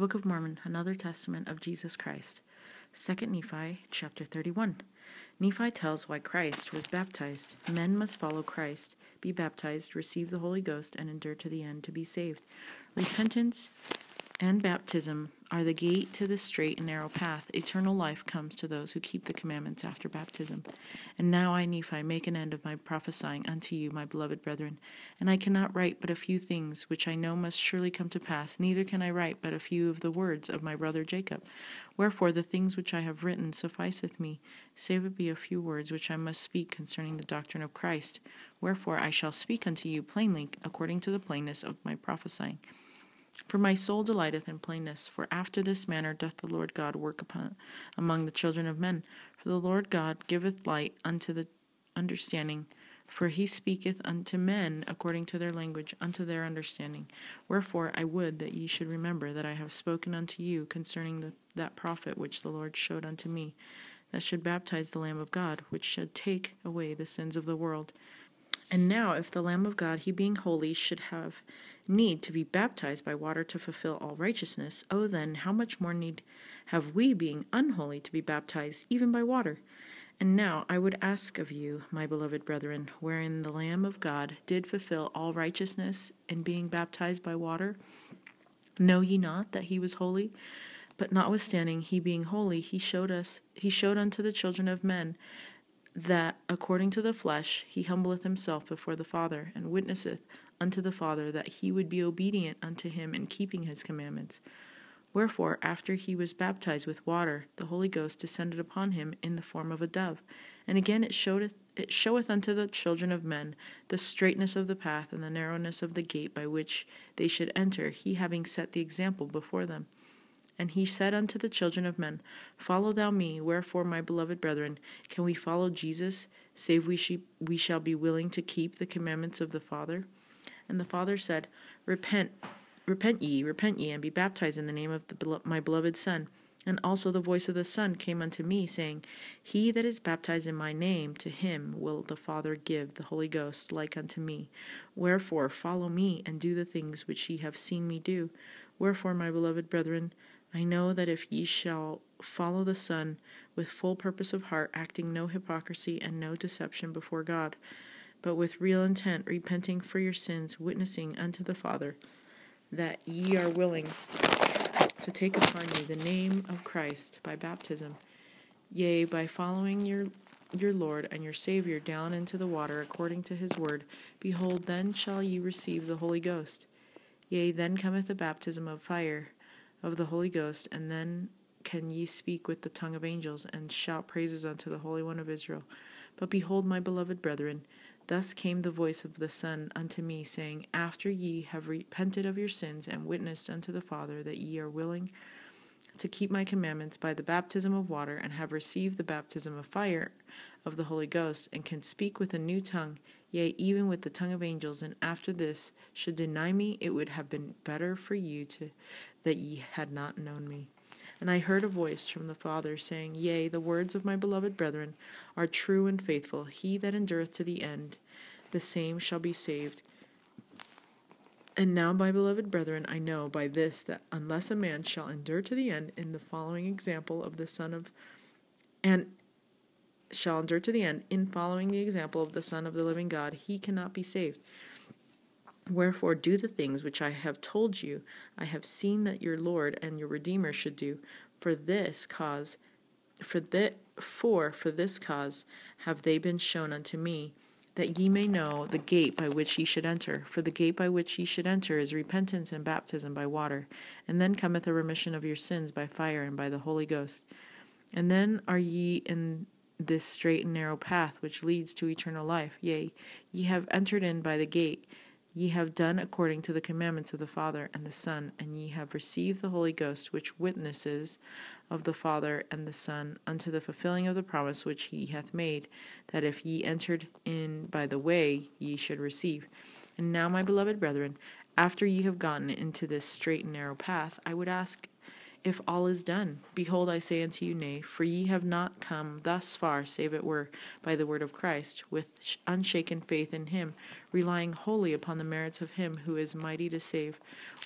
Book of Mormon, another testament of Jesus Christ. 2 Nephi chapter 31. Nephi tells why Christ was baptized. Men must follow Christ, be baptized, receive the Holy Ghost, and endure to the end to be saved. Repentance and baptism are the gate to the straight and narrow path. Eternal life comes to those who keep the commandments after baptism. And now I, Nephi, make an end of my prophesying unto you, my beloved brethren. And I cannot write but a few things, which I know must surely come to pass, neither can I write but a few of the words of my brother Jacob. Wherefore the things which I have written sufficeth me, save it be a few words which I must speak concerning the doctrine of Christ. Wherefore I shall speak unto you plainly, according to the plainness of my prophesying. For my soul delighteth in plainness, for after this manner doth the Lord God work upon among the children of men. For the Lord God giveth light unto the understanding, for he speaketh unto men according to their language, unto their understanding. Wherefore I would that ye should remember that I have spoken unto you concerning the, that prophet which the Lord showed unto me, that should baptize the Lamb of God, which should take away the sins of the world. And now, if the Lamb of God, he being holy, should have need to be baptized by water to fulfill all righteousness, oh, then, how much more need have we, being unholy, to be baptized even by water? And now I would ask of you, my beloved brethren, wherein the Lamb of God did fulfill all righteousness in being baptized by water, know ye not that he was holy? But notwithstanding he being holy, he showed us he showed unto the children of men that according to the flesh he humbleth himself before the Father, and witnesseth unto the Father that he would be obedient unto him in keeping his commandments. Wherefore, after he was baptized with water, the Holy Ghost descended upon him in the form of a dove. And again it showeth it showeth unto the children of men the straightness of the path and the narrowness of the gate by which they should enter, he having set the example before them. And he said unto the children of men, Follow thou me. Wherefore, my beloved brethren, can we follow Jesus, save we, she, we shall be willing to keep the commandments of the Father? And the Father said, Repent, repent ye, repent ye, and be baptized in the name of the, my beloved Son. And also the voice of the Son came unto me, saying, He that is baptized in my name, to him will the Father give the Holy Ghost like unto me. Wherefore follow me, and do the things which ye have seen me do. Wherefore, my beloved brethren, I know that if ye shall follow the Son with full purpose of heart, acting no hypocrisy and no deception before God, but with real intent, repenting for your sins, witnessing unto the Father, that ye are willing to take upon you the name of Christ by baptism, yea, by following your your Lord and your Savior down into the water according to his word, behold, then shall ye receive the Holy Ghost. Yea, then cometh the baptism of fire of the Holy Ghost, and then can ye speak with the tongue of angels, and shout praises unto the Holy One of Israel. But behold, my beloved brethren, thus came the voice of the Son unto me, saying, After ye have repented of your sins, and witnessed unto the Father that ye are willing to keep my commandments by the baptism of water, and have received the baptism of fire of the Holy Ghost, and can speak with a new tongue, yea, even with the tongue of angels, and after this should deny me, it would have been better for you to that ye had not known me. And I heard a voice from the Father saying, Yea, the words of my beloved brethren are true and faithful. He that endureth to the end, the same shall be saved. And now, my beloved brethren, I know by this that unless a man shall endure to the end in the following example of the Son of and shall endure to the end in following the example of the Son of the living God, he cannot be saved. Wherefore, do the things which I have told you, I have seen that your Lord and your Redeemer should do. For this cause, for that, for for this cause have they been shown unto me, that ye may know the gate by which ye should enter. For the gate by which ye should enter is repentance and baptism by water, and then cometh a remission of your sins by fire and by the Holy Ghost. And then are ye in this straight and narrow path which leads to eternal life. Yea, ye have entered in by the gate. Ye have done according to the commandments of the Father and the Son, and ye have received the Holy Ghost, which witnesses of the Father and the Son, unto the fulfilling of the promise which he hath made, that if ye entered in by the way, ye should receive. And now, my beloved brethren, after ye have gotten into this straight and narrow path, I would ask if all is done. Behold, I say unto you, Nay, for ye have not come thus far, save it were by the word of Christ, with unshaken faith in him, relying wholly upon the merits of him who is mighty to save.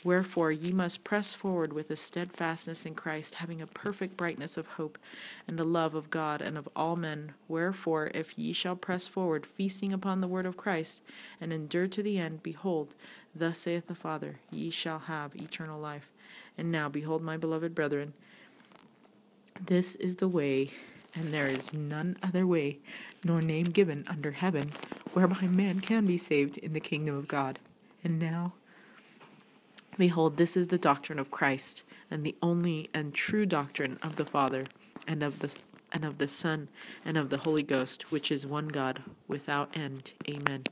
Wherefore ye must press forward with a steadfastness in Christ, having a perfect brightness of hope, and a love of God and of all men. Wherefore, if ye shall press forward, feasting upon the word of Christ, and endure to the end, behold, thus saith the Father, ye shall have eternal life. And now, behold, my beloved brethren, this is the way, and there is none other way, nor name given under heaven, whereby man can be saved in the kingdom of God. And now, behold, this is the doctrine of Christ, and the only and true doctrine of the Father, and of the and of the Son, and of the Holy Ghost, which is one God, without end. Amen.